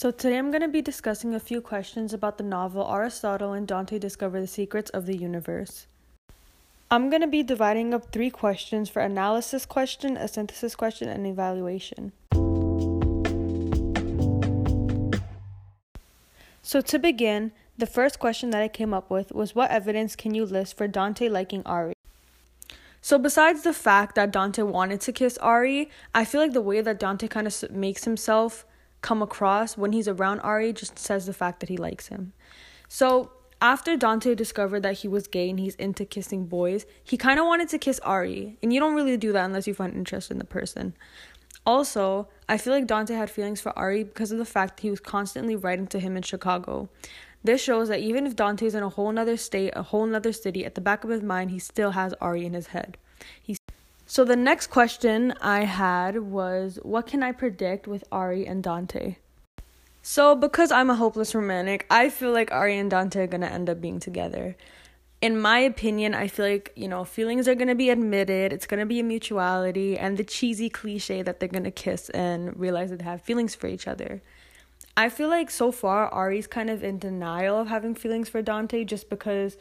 So, today I'm going to be discussing a few questions about the novel Aristotle and Dante Discover the Secrets of the Universe. I'm going to be dividing up three questions for analysis question, a synthesis question, and evaluation. So, to begin, the first question that I came up with was What evidence can you list for Dante liking Ari? So, besides the fact that Dante wanted to kiss Ari, I feel like the way that Dante kind of makes himself come across when he's around Ari just says the fact that he likes him. So after Dante discovered that he was gay and he's into kissing boys, he kind of wanted to kiss Ari, and you don't really do that unless you find interest in the person. Also, I feel like Dante had feelings for Ari because of the fact that he was constantly writing to him in Chicago. This shows that even if Dante's in a whole nother state, a whole nother city, at the back of his mind, he still has Ari in his head. He's so the next question I had was what can I predict with Ari and Dante? So because I'm a hopeless romantic, I feel like Ari and Dante are going to end up being together. In my opinion, I feel like, you know, feelings are going to be admitted, it's going to be a mutuality and the cheesy cliche that they're going to kiss and realize that they have feelings for each other. I feel like so far Ari's kind of in denial of having feelings for Dante just because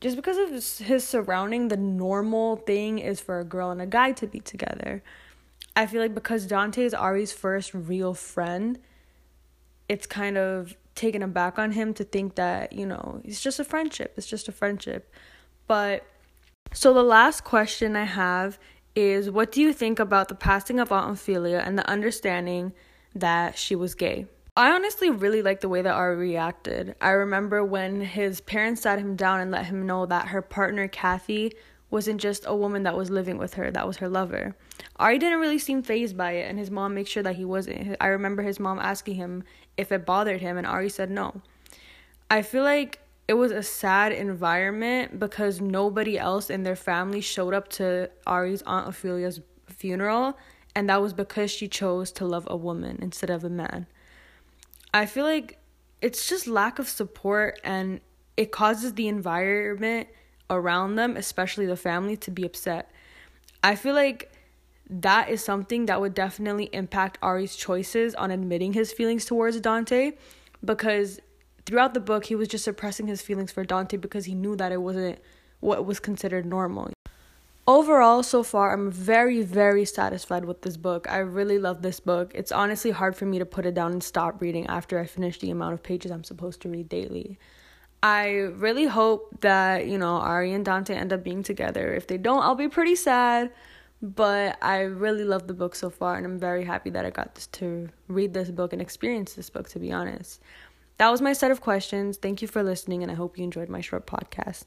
just because of his surrounding, the normal thing is for a girl and a guy to be together. I feel like because Dante is Ari's first real friend, it's kind of taken aback on him to think that, you know, it's just a friendship. It's just a friendship. But so the last question I have is what do you think about the passing of Aunt Ophelia and the understanding that she was gay? I honestly really like the way that Ari reacted. I remember when his parents sat him down and let him know that her partner, Kathy, wasn't just a woman that was living with her, that was her lover. Ari didn't really seem phased by it, and his mom made sure that he wasn't. I remember his mom asking him if it bothered him, and Ari said no. I feel like it was a sad environment because nobody else in their family showed up to Ari's Aunt Ophelia's funeral, and that was because she chose to love a woman instead of a man. I feel like it's just lack of support and it causes the environment around them, especially the family, to be upset. I feel like that is something that would definitely impact Ari's choices on admitting his feelings towards Dante because throughout the book he was just suppressing his feelings for Dante because he knew that it wasn't what was considered normal. Overall, so far, I'm very, very satisfied with this book. I really love this book. It's honestly hard for me to put it down and stop reading after I finish the amount of pages I'm supposed to read daily. I really hope that, you know, Ari and Dante end up being together. If they don't, I'll be pretty sad. But I really love the book so far, and I'm very happy that I got this to read this book and experience this book, to be honest. That was my set of questions. Thank you for listening, and I hope you enjoyed my short podcast.